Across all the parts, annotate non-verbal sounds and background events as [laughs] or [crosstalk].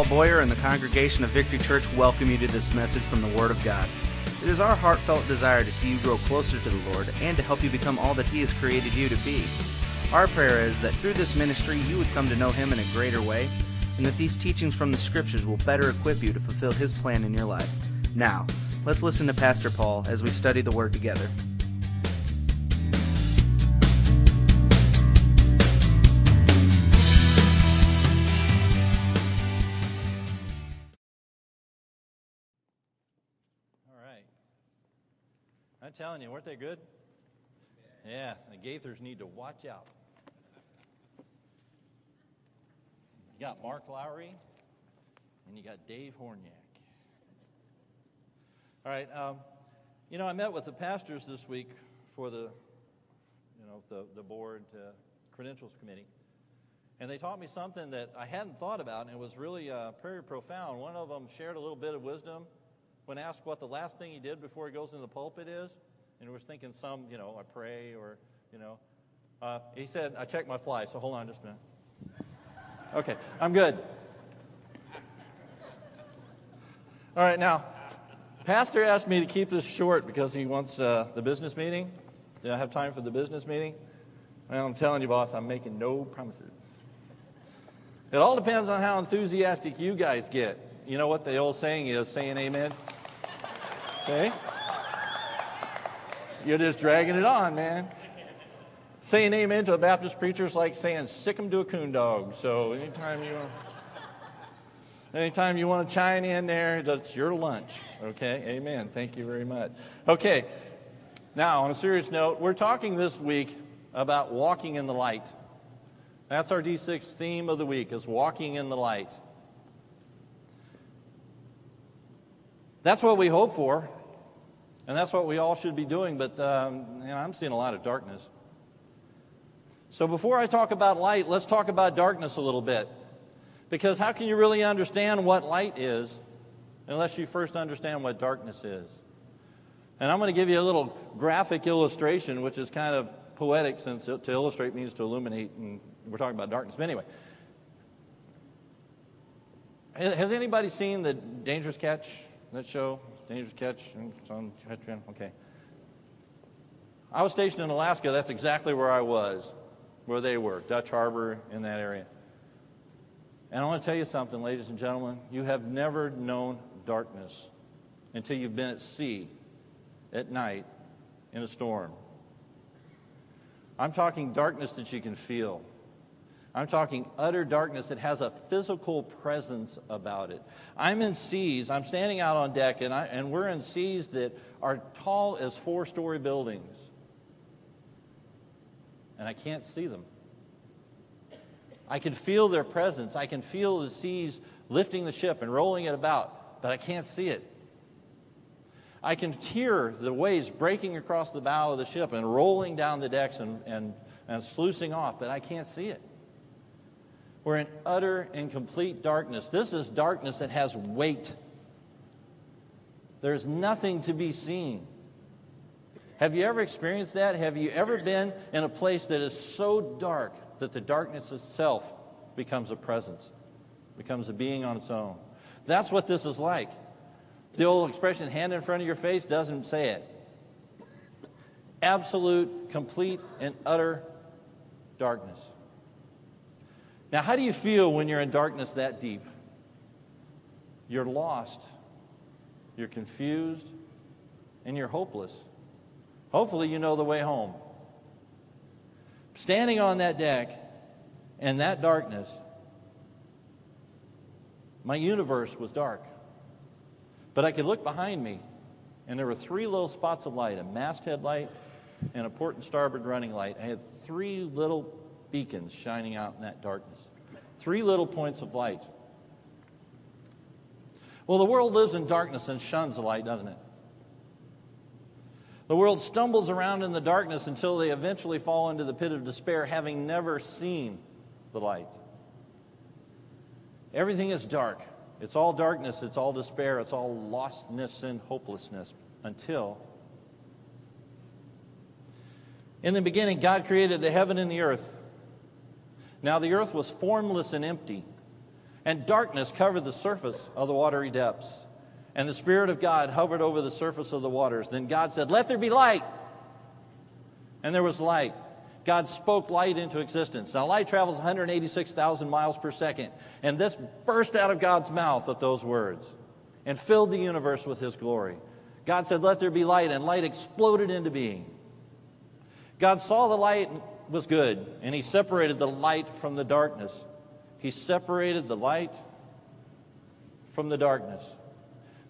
Paul Boyer and the congregation of Victory Church welcome you to this message from the Word of God. It is our heartfelt desire to see you grow closer to the Lord and to help you become all that He has created you to be. Our prayer is that through this ministry you would come to know Him in a greater way, and that these teachings from the Scriptures will better equip you to fulfill His plan in your life. Now, let's listen to Pastor Paul as we study the Word together. Telling you, weren't they good? Yeah, the Gaithers need to watch out. You got Mark Lowry, and you got Dave Horniak. All right, um, you know, I met with the pastors this week for the, you know, the, the board uh, credentials committee, and they taught me something that I hadn't thought about, and it was really uh, very profound. One of them shared a little bit of wisdom when asked what the last thing he did before he goes into the pulpit is, and was thinking some, you know, I pray or, you know, uh, he said, I checked my fly, so hold on just a minute. Okay, I'm good. All right, now, Pastor asked me to keep this short because he wants uh, the business meeting. Do I have time for the business meeting? Well, I'm telling you, boss, I'm making no promises. It all depends on how enthusiastic you guys get. You know what the old saying is saying amen? Okay? You're just dragging it on, man. Saying amen to a Baptist preacher is like saying sick him to a coon dog. So anytime you want, anytime you want to chime in there, that's your lunch. Okay? Amen. Thank you very much. Okay. Now, on a serious note, we're talking this week about walking in the light. That's our D6 theme of the week is walking in the light. That's what we hope for, and that's what we all should be doing, but um, I'm seeing a lot of darkness. So before I talk about light, let's talk about darkness a little bit. Because how can you really understand what light is unless you first understand what darkness is? And I'm going to give you a little graphic illustration, which is kind of poetic since to illustrate means to illuminate, and we're talking about darkness. But anyway, has anybody seen the Dangerous Catch that show? Dangerous catch. Okay. I was stationed in Alaska. That's exactly where I was, where they were, Dutch Harbor in that area. And I want to tell you something, ladies and gentlemen. You have never known darkness until you've been at sea at night in a storm. I'm talking darkness that you can feel. I'm talking utter darkness that has a physical presence about it. I'm in seas, I'm standing out on deck, and, I, and we're in seas that are tall as four story buildings. And I can't see them. I can feel their presence. I can feel the seas lifting the ship and rolling it about, but I can't see it. I can hear the waves breaking across the bow of the ship and rolling down the decks and, and, and sluicing off, but I can't see it. We're in utter and complete darkness. This is darkness that has weight. There's nothing to be seen. Have you ever experienced that? Have you ever been in a place that is so dark that the darkness itself becomes a presence, becomes a being on its own? That's what this is like. The old expression, hand in front of your face, doesn't say it. Absolute, complete, and utter darkness. Now, how do you feel when you're in darkness that deep? You're lost, you're confused, and you're hopeless. Hopefully, you know the way home. Standing on that deck in that darkness, my universe was dark. But I could look behind me, and there were three little spots of light a masthead light and a port and starboard running light. I had three little beacons shining out in that darkness. Three little points of light. Well, the world lives in darkness and shuns the light, doesn't it? The world stumbles around in the darkness until they eventually fall into the pit of despair, having never seen the light. Everything is dark. It's all darkness, it's all despair, it's all lostness and hopelessness until in the beginning, God created the heaven and the earth. Now the earth was formless and empty, And darkness covered the surface of the watery depths. And the Spirit of God hovered over the surface of the waters. Then God said, Let there be light. And there was light. God spoke light into existence. Now, light travels 186,000 miles per second. And this burst out of God's mouth at those words and filled the universe with His glory. God said, Let there be light. And light exploded into being. God saw the light was good, and He separated the light from the darkness. He separated the light from the darkness.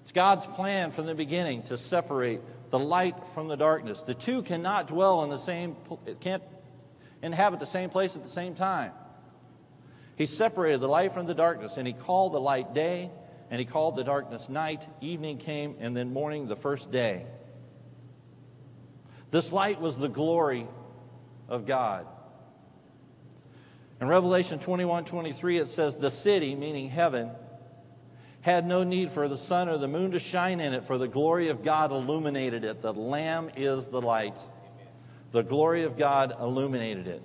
It's God's plan from the beginning to separate the light from the darkness. The two cannot dwell in the same, can't inhabit the same place at the same time. He separated the light from the darkness, and he called the light day, and he called the darkness night. Evening came, and then morning the first day. This light was the glory of God. In Revelation 21 23, it says, The city, meaning heaven, had no need for the sun or the moon to shine in it, for the glory of God illuminated it. The Lamb is the light. The glory of God illuminated it.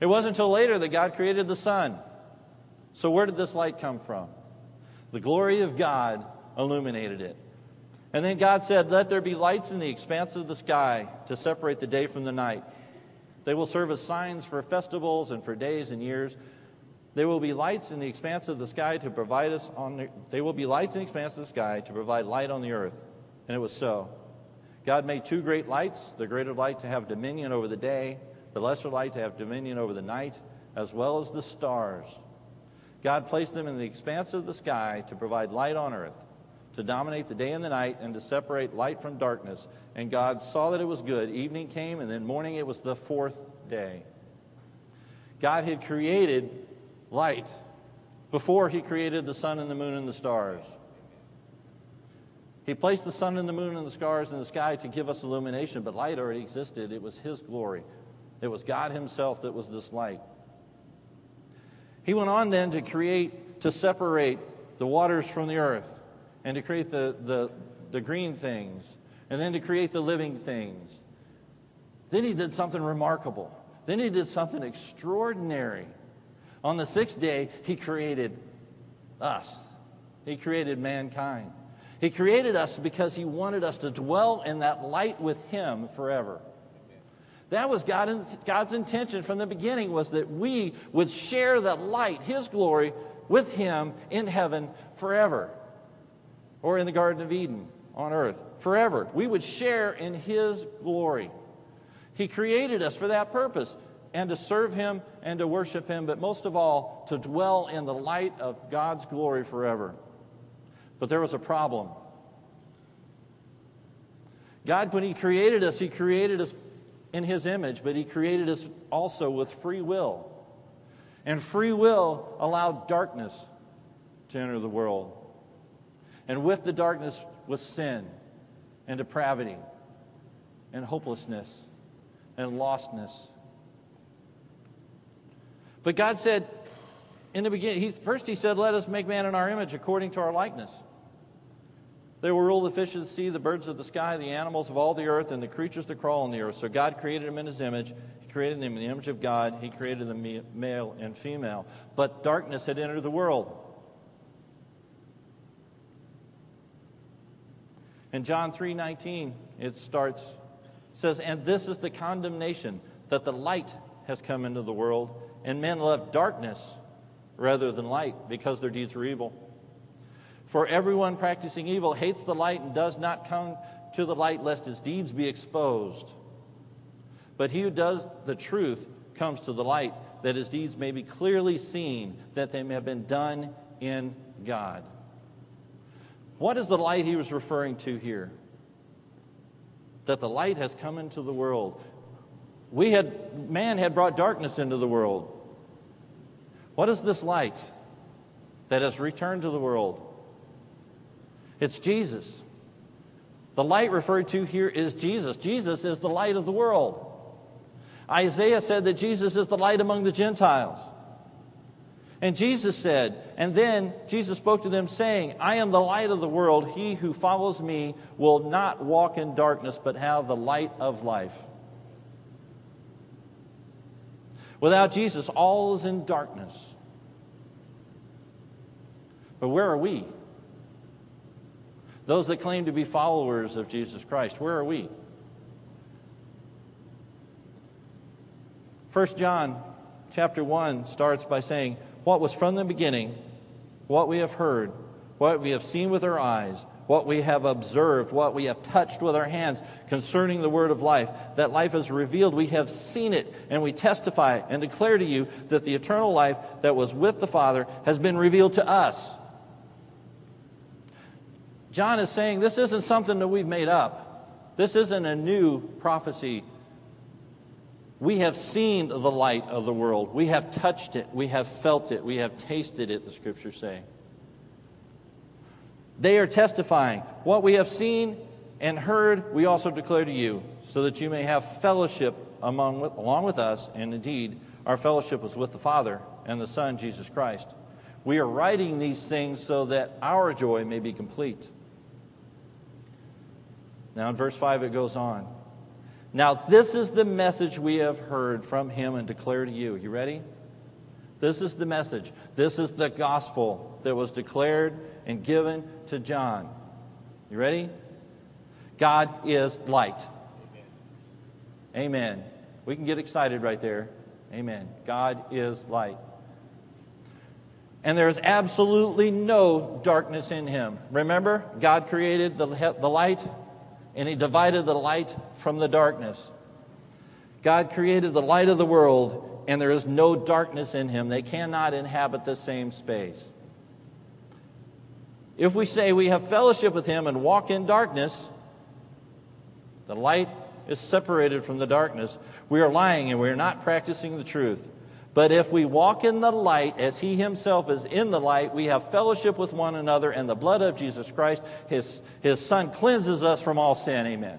It wasn't until later that God created the sun. So, where did this light come from? The glory of God illuminated it. And then God said, Let there be lights in the expanse of the sky to separate the day from the night. They will serve as signs for festivals and for days and years. There will be lights in the expanse of the sky to provide us on the, they will be lights in the expanse of the sky to provide light on the earth. And it was so. God made two great lights, the greater light to have dominion over the day, the lesser light to have dominion over the night, as well as the stars. God placed them in the expanse of the sky to provide light on earth to dominate the day and the night and to separate light from darkness. And God saw that it was good. Evening came, and then morning it was the fourth day. God had created light before He created the sun and the moon and the stars. He placed the sun and the moon and the stars in the sky to give us illumination, but light already existed. It was His glory. It was God Himself that was this light. He went on then to create, to separate the waters from the earth and to create the, the, the green things, and then to create the living things. Then he did something remarkable. Then he did something extraordinary. On the sixth day, he created us, he created mankind. He created us because he wanted us to dwell in that light with him forever. That was God's intention from the beginning was that we would share that light, his glory, with him in heaven forever or in the Garden of Eden on earth forever. We would share in His glory. He created us for that purpose and to serve Him and to worship Him, but most of all, to dwell in the light of God's glory forever. But there was a problem. God, when He created us, He created us in His image, but He created us also with free will. And free will allowed darkness to enter the world. And with the darkness was sin and depravity and hopelessness and lostness. But God said, in the beginning, he, first He said, Let us make man in our image according to our likeness. They will rule the fish of the sea, the birds of the sky, the animals of all the earth, and the creatures that crawl on the earth. So God created them in His image. He created them in the image of God. He created them male and female. But darkness had entered the world. In John 3:19, it starts says, "And this is the condemnation that the light has come into the world, and men love darkness rather than light because their deeds were evil. For everyone practicing evil hates the light and does not come to the light lest his deeds be exposed. But he who does the truth comes to the light that his deeds may be clearly seen that they may have been done in God." What is the light he was referring to here? That the light has come into the world. We had, man had brought darkness into the world. What is this light that has returned to the world? It's Jesus. The light referred to here is Jesus. Jesus is the light of the world. Isaiah said that Jesus is the light among the Gentiles. And Jesus said, and then Jesus spoke to them, saying, I am the light of the world. He who follows me will not walk in darkness, but have the light of life. Without Jesus, all is in darkness. But where are we? Those that claim to be followers of Jesus Christ, where are we? 1 John chapter 1 starts by saying, What was from the beginning, what we have heard, what we have seen with our eyes, what we have observed, what we have touched with our hands concerning the word of life. That life is revealed. We have seen it, and we testify and declare to you that the eternal life that was with the Father has been revealed to us. John is saying this isn't something that we've made up. This isn't a new prophecy. We have seen the light of the world. We have touched it. We have felt it. We have tasted it, the scriptures say. They are testifying. What we have seen and heard, we also declare to you, so that you may have fellowship among, along with us. And indeed, our fellowship was with the Father and the Son, Jesus Christ. We are writing these things so that our joy may be complete. Now, in verse 5, it goes on. Now, this is the message we have heard from him and declare to you. You ready? This is the message. This is the gospel that was declared and given to John. You ready? God is light. Amen. Amen. We can get excited right there. Amen. God is light. And there is absolutely no darkness in him. Remember, God created the, the light and he divided the light from the darkness. God created the light of the world, and there is no darkness in him. They cannot inhabit the same space. If we say we have fellowship with him and walk in darkness, the light is separated from the darkness. We are lying and we are not practicing the truth. But if we walk in the light as he himself is in the light, we have fellowship with one another, and the blood of Jesus Christ, his, his son, cleanses us from all sin. Amen.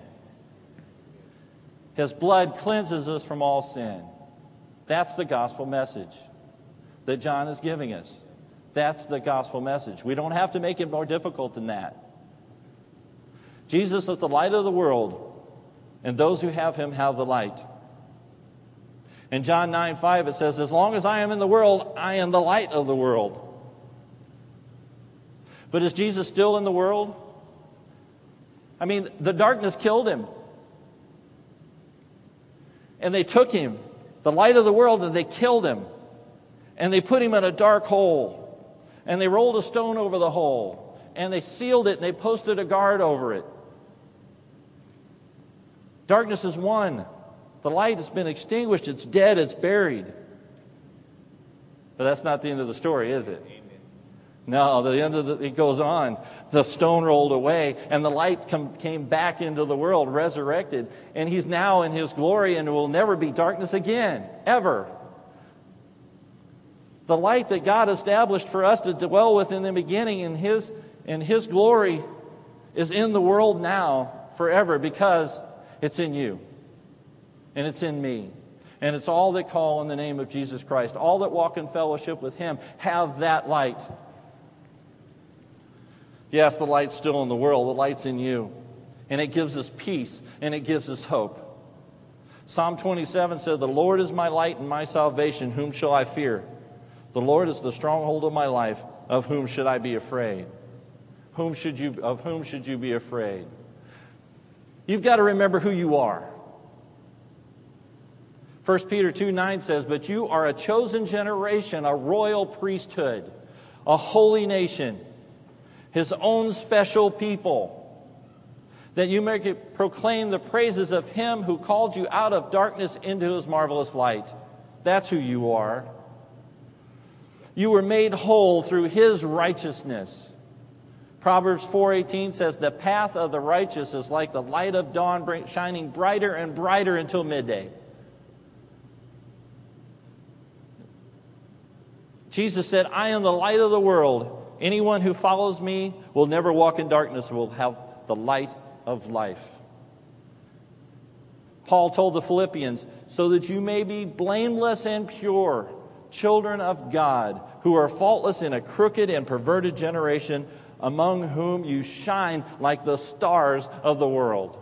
His blood cleanses us from all sin. That's the gospel message that John is giving us. That's the gospel message. We don't have to make it more difficult than that. Jesus is the light of the world, and those who have him have the light. In John 9 5, it says, As long as I am in the world, I am the light of the world. But is Jesus still in the world? I mean, the darkness killed him. And they took him, the light of the world, and they killed him. And they put him in a dark hole. And they rolled a stone over the hole. And they sealed it and they posted a guard over it. Darkness is won. The light has been extinguished, it's dead, it's buried. But that's not the end of the story, is it? No, the end of the, it goes on. The stone rolled away, and the light come, came back into the world, resurrected, and he's now in his glory, and there will never be darkness again, ever. The light that God established for us to dwell with in the beginning, in his, in his glory, is in the world now, forever, because it's in you and it's in me. And it's all that call in the name of Jesus Christ. All that walk in fellowship with Him have that light. Yes, the light's still in the world, the light's in you. And it gives us peace and it gives us hope. Psalm 27 said, The Lord is my light and my salvation. Whom shall I fear? The Lord is the stronghold of my life. Of whom should I be afraid? Whom should you, of whom should you be afraid? You've got to remember who you are. 1 Peter 2 9 says, But you are a chosen generation, a royal priesthood, a holy nation, his own special people, that you may proclaim the praises of him who called you out of darkness into his marvelous light. That's who you are. You were made whole through his righteousness. Proverbs 4:18 says the path of the righteous is like the light of dawn shining brighter and brighter until midday. Jesus said, I am the light of the world. Anyone who follows me will never walk in darkness, will have the light of life. Paul told the Philippians, so that you may be blameless and pure, children of God, who are faultless in a crooked and perverted generation, among whom you shine like the stars of the world.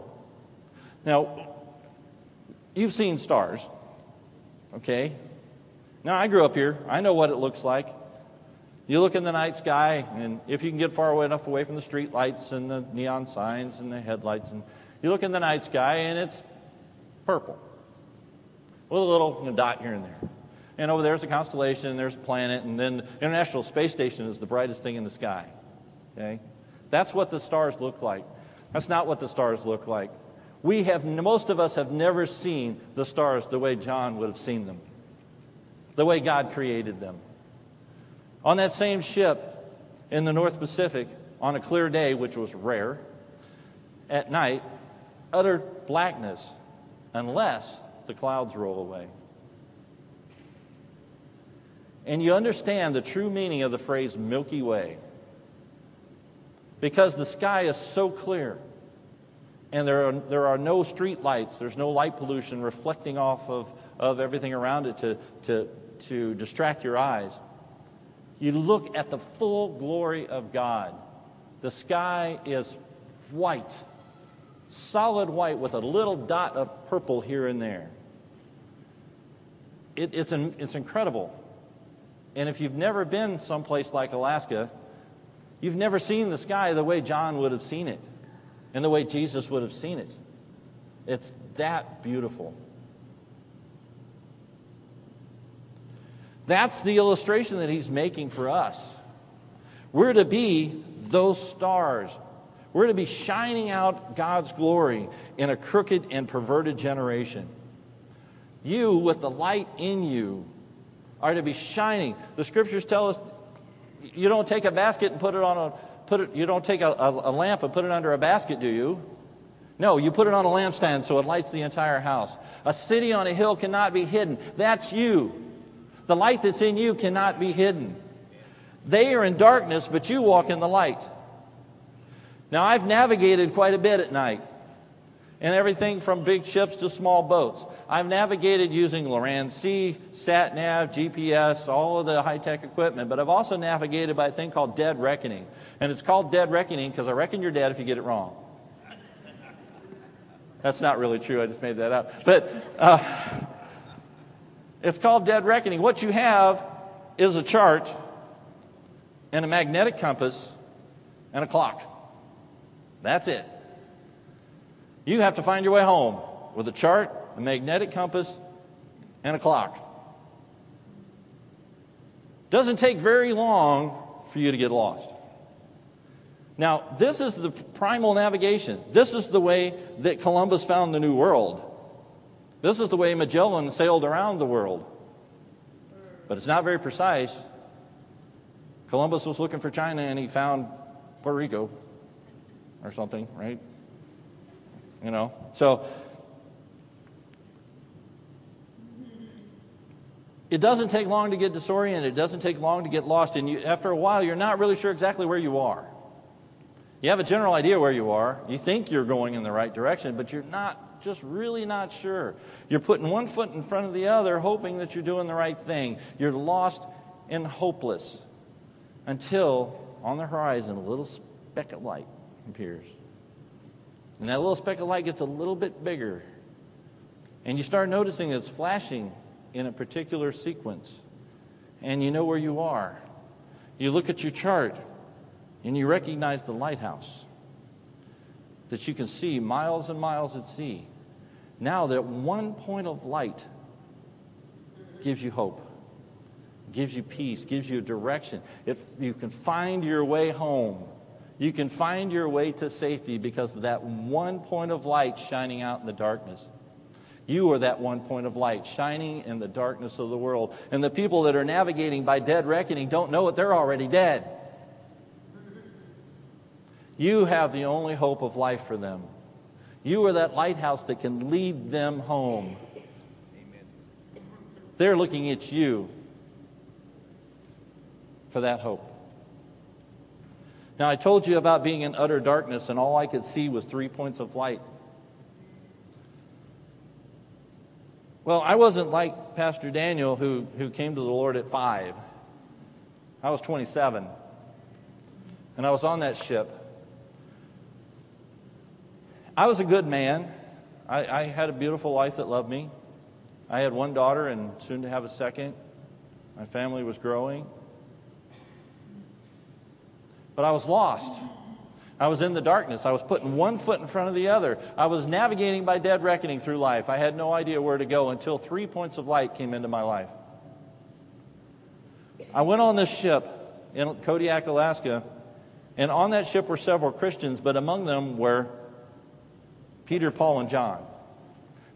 Now, you've seen stars, okay? Now, I grew up here. I know what it looks like. You look in the night sky, and if you can get far enough away from the street lights and the neon signs and the headlights, and you look in the night sky, and it's purple with a little you know, dot here and there. And over there's a constellation, and there's a planet, and then the International Space Station is the brightest thing in the sky. Okay? That's what the stars look like. That's not what the stars look like. We have, most of us have never seen the stars the way John would have seen them, the way God created them. On that same ship in the North Pacific, on a clear day, which was rare, at night, utter blackness, unless the clouds roll away. And you understand the true meaning of the phrase Milky Way because the sky is so clear and there are, there are no street lights, there's no light pollution reflecting off of, of everything around it to, to, to distract your eyes. You look at the full glory of God. The sky is white, solid white with a little dot of purple here and there. It, it's, an, it's incredible. And if you've never been someplace like Alaska, you've never seen the sky the way John would have seen it and the way Jesus would have seen it. It's that beautiful. That's the illustration that he's making for us. We're to be those stars. We're to be shining out God's glory in a crooked and perverted generation. You, with the light in you, are to be shining. The scriptures tell us you don't take a basket and put it on a put it, you don't take a, a, a lamp and put it under a basket, do you? No, you put it on a lampstand so it lights the entire house. A city on a hill cannot be hidden. That's you. The light that's in you cannot be hidden. They are in darkness, but you walk in the light. Now, I've navigated quite a bit at night, and everything from big ships to small boats. I've navigated using Loran-C, sat nav, GPS, all of the high tech equipment, but I've also navigated by a thing called dead reckoning. And it's called dead reckoning because I reckon you're dead if you get it wrong. That's not really true, I just made that up. But uh, it's called dead reckoning. What you have is a chart and a magnetic compass and a clock. That's it. You have to find your way home with a chart a magnetic compass, and a clock. Doesn't take very long for you to get lost. Now, this is the primal navigation. This is the way that Columbus found the New World. This is the way Magellan sailed around the world. But it's not very precise. Columbus was looking for China and he found Puerto Rico or something, right? You know? So It doesn't take long to get disoriented. It doesn't take long to get lost. And you, after a while, you're not really sure exactly where you are. You have a general idea where you are. You think you're going in the right direction, but you're not, just really not sure. You're putting one foot in front of the other, hoping that you're doing the right thing. You're lost and hopeless until on the horizon, a little speck of light appears. And that little speck of light gets a little bit bigger. And you start noticing it's flashing in a particular sequence and you know where you are. You look at your chart and you recognize the lighthouse that you can see miles and miles at sea. Now, that one point of light gives you hope, gives you peace, gives you a direction. If you can find your way home, you can find your way to safety because of that one point of light shining out in the darkness. You are that one point of light shining in the darkness of the world. And the people that are navigating by dead reckoning don't know it, they're already dead. You have the only hope of life for them. You are that lighthouse that can lead them home. Amen. They're looking at you for that hope. Now, I told you about being in utter darkness, and all I could see was three points of light. Well, I wasn't like Pastor Daniel who, who came to the Lord at five. I was 27. And I was on that ship. I was a good man. I, I had a beautiful wife that loved me. I had one daughter and soon to have a second. My family was growing. But I was lost. I was in the darkness. I was putting one foot in front of the other. I was navigating by dead reckoning through life. I had no idea where to go until three points of light came into my life. I went on this ship in Kodiak, Alaska, and on that ship were several Christians, but among them were Peter, Paul, and John.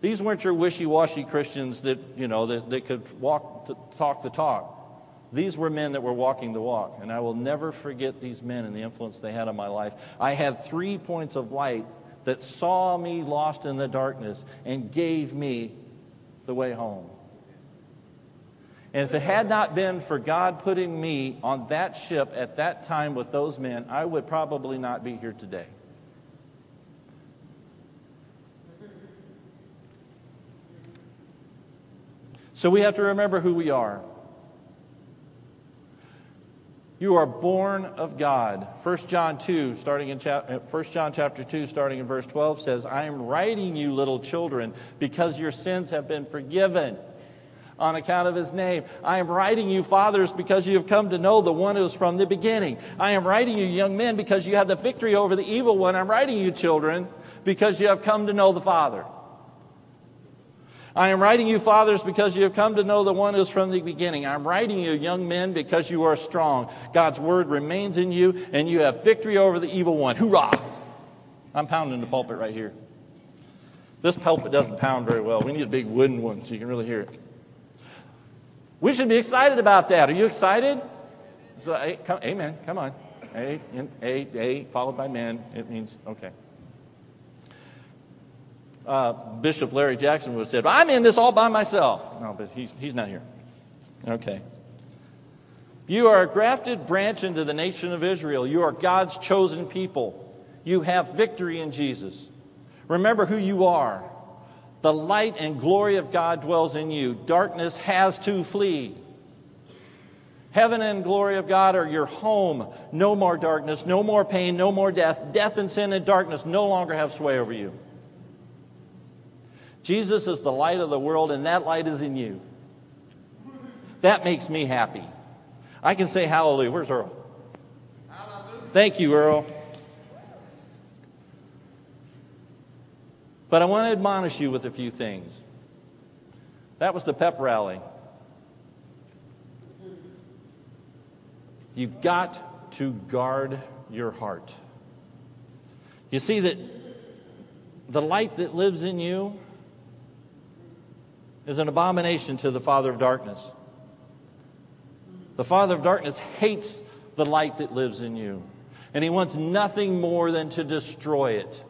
These weren't your wishy-washy Christians that, you know, that, that could walk to, talk the talk. These were men that were walking the walk, and I will never forget these men and the influence they had on my life. I had three points of light that saw me lost in the darkness and gave me the way home. And if it had not been for God putting me on that ship at that time with those men, I would probably not be here today. So we have to remember who we are. You are born of God. 1 John 2, starting in chapter, uh, 1 John chapter 2, starting in verse 12 says, I am writing you, little children, because your sins have been forgiven on account of his name. I am writing you, fathers, because you have come to know the one who is from the beginning. I am writing you, young men, because you have the victory over the evil one. I'm writing you, children, because you have come to know the Father. I am writing you, fathers, because you have come to know the one who is from the beginning. I'm writing you, young men, because you are strong. God's word remains in you, and you have victory over the evil one. Hoorah! I'm pounding the pulpit right here. This pulpit doesn't pound very well. We need a big wooden one so you can really hear it. We should be excited about that. Are you excited? So, hey, come, amen. Come on. A, a, a, followed by men. It means, okay. Uh, Bishop Larry Jackson would have said, I'm in this all by myself. No, but he's, he's not here. Okay. You are a grafted branch into the nation of Israel. You are God's chosen people. You have victory in Jesus. Remember who you are. The light and glory of God dwells in you. Darkness has to flee. Heaven and glory of God are your home. No more darkness, no more pain, no more death. Death and sin and darkness no longer have sway over you. Jesus is the light of the world, and that light is in you. That makes me happy. I can say hallelujah. Where's Earl? Hallelujah. Thank you, Earl. But I want to admonish you with a few things. That was the pep rally. You've got to guard your heart. You see that the light that lives in you is an abomination to the Father of darkness. The Father of darkness hates the light that lives in you, and he wants nothing more than to destroy it.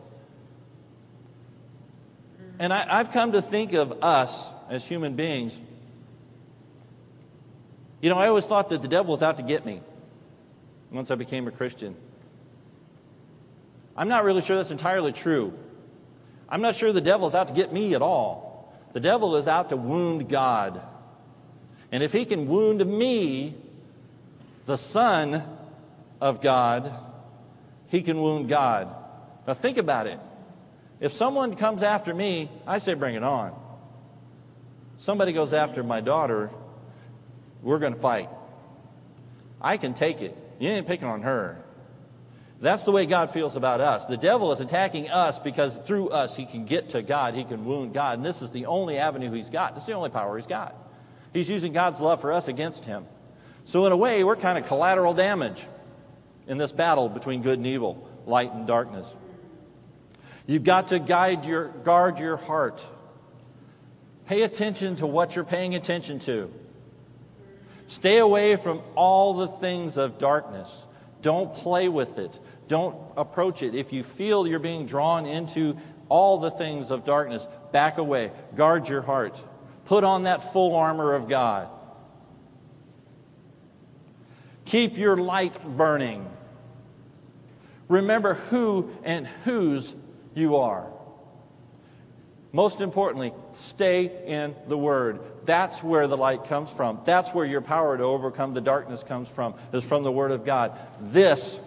And I, have come to think of us as human beings. You know, I always thought that the devil was out to get me once I became a Christian. I'm not really sure that's entirely true. I'm not sure the devil's out to get me at all. The devil is out to wound God. And if he can wound me, the Son of God, he can wound God. Now think about it. If someone comes after me, I say, bring it on. Somebody goes after my daughter, we're going to fight. I can take it. You ain't picking on her. That's the way God feels about us. The devil is attacking us because through us he can get to God, he can wound God. And this is the only avenue he's got. It's the only power he's got. He's using God's love for us against him. So, in a way, we're kind of collateral damage in this battle between good and evil, light and darkness. You've got to guide your, guard your heart. Pay attention to what you're paying attention to. Stay away from all the things of darkness. Don't play with it. Don't approach it. If you feel you're being drawn into all the things of darkness, back away. Guard your heart. Put on that full armor of God. Keep your light burning. Remember who and whose you are. Most importantly, stay in the Word. That's where the light comes from. That's where your power to overcome the darkness comes from, is from the Word of God. This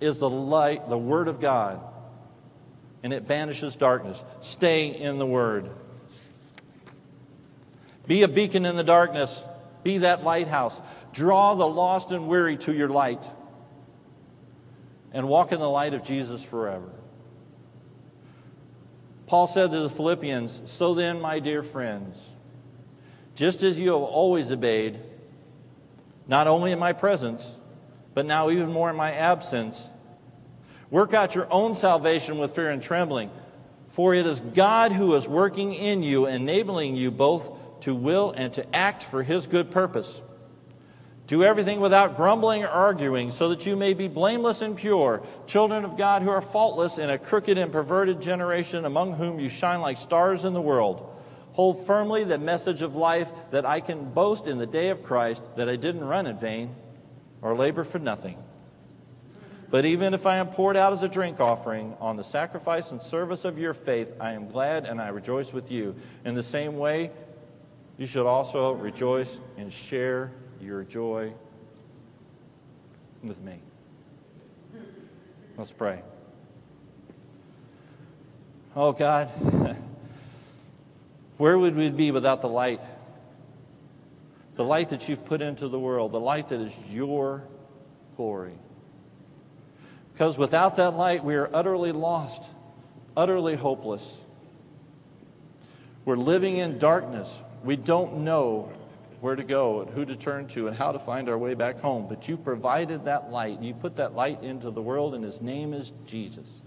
is the light, the Word of God, and it banishes darkness. Stay in the Word. Be a beacon in the darkness. Be that lighthouse. Draw the lost and weary to your light. And walk in the light of Jesus forever. Paul said to the Philippians, So then, my dear friends, just as you have always obeyed, not only in my presence, but now even more in my absence, work out your own salvation with fear and trembling. For it is God who is working in you, enabling you both to will and to act for his good purpose. Do everything without grumbling or arguing, so that you may be blameless and pure, children of God who are faultless in a crooked and perverted generation, among whom you shine like stars in the world. Hold firmly the message of life that I can boast in the day of Christ that I didn't run in vain or labor for nothing. But even if I am poured out as a drink offering on the sacrifice and service of your faith, I am glad and I rejoice with you. In the same way, you should also rejoice and share your joy with me. Let's pray. Oh God, [laughs] where would we be without the light? The light that you've put into the world, the light that is your glory. Because without that light, we are utterly lost, utterly hopeless. We're living in darkness. We don't know where to go and who to turn to and how to find our way back home. But you provided that light. And you put that light into the world, and his name is Jesus.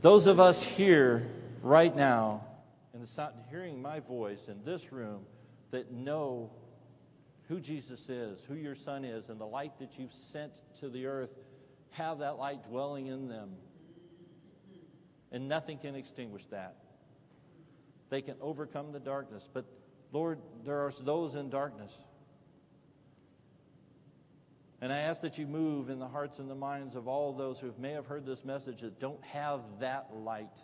Those of us here right now, and it's not hearing my voice in this room, that know who Jesus is, who your Son is, and the light that you've sent to the earth, have that light dwelling in them. And nothing can extinguish that. They can overcome the darkness. But Lord, there are those in darkness. And I ask that you move in the hearts and the minds of all those who may have heard this message that don't have that light.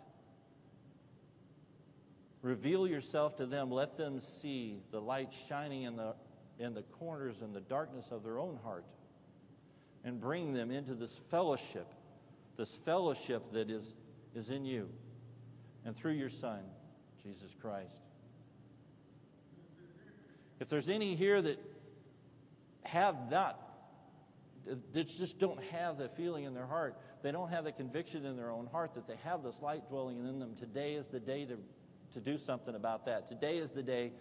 Reveal yourself to them. Let them see the light shining in the, in the corners and the darkness of their own heart. And bring them into this fellowship, this fellowship that is, is in you and through your Son, Jesus Christ. If there's any here that have not, that just don't have that feeling in their heart, they don't have the conviction in their own heart that they have this light dwelling in them, today is the day to, to do something about that. Today is the day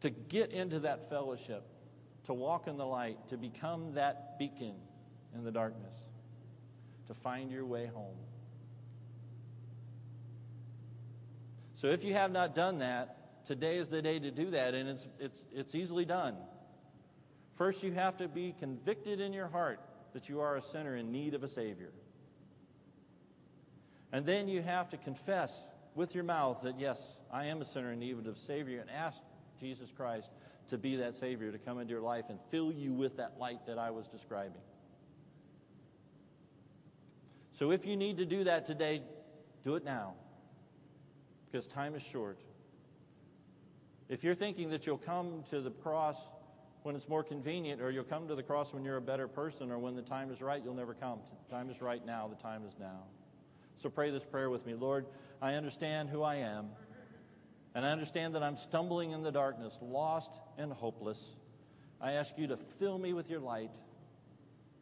to get into that fellowship, to walk in the light, to become that beacon in the darkness, to find your way home. So if you have not done that, today is the day to do that, and it's, it's, it's easily done. First, you have to be convicted in your heart that you are a sinner in need of a Savior. And then you have to confess with your mouth that, yes, I am a sinner in need of a Savior, and ask Jesus Christ to be that Savior, to come into your life and fill you with that light that I was describing. So if you need to do that today, do it now because time is short. If you're thinking that you'll come to the cross when it's more convenient, or you'll come to the cross when you're a better person, or when the time is right, you'll never come. The time is right now, the time is now. So pray this prayer with me. Lord, I understand who I am, and I understand that I'm stumbling in the darkness, lost and hopeless. I ask you to fill me with your light.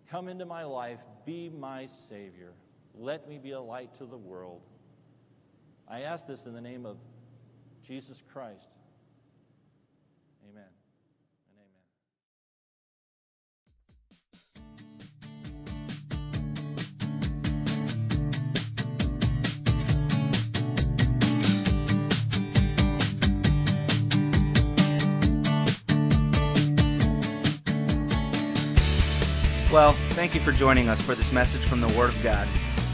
Come into my life, be my Savior. Let me be a light to the world. I ask this in the name of Jesus Christ. Amen And amen. Well, thank you for joining us for this message from the Word of God.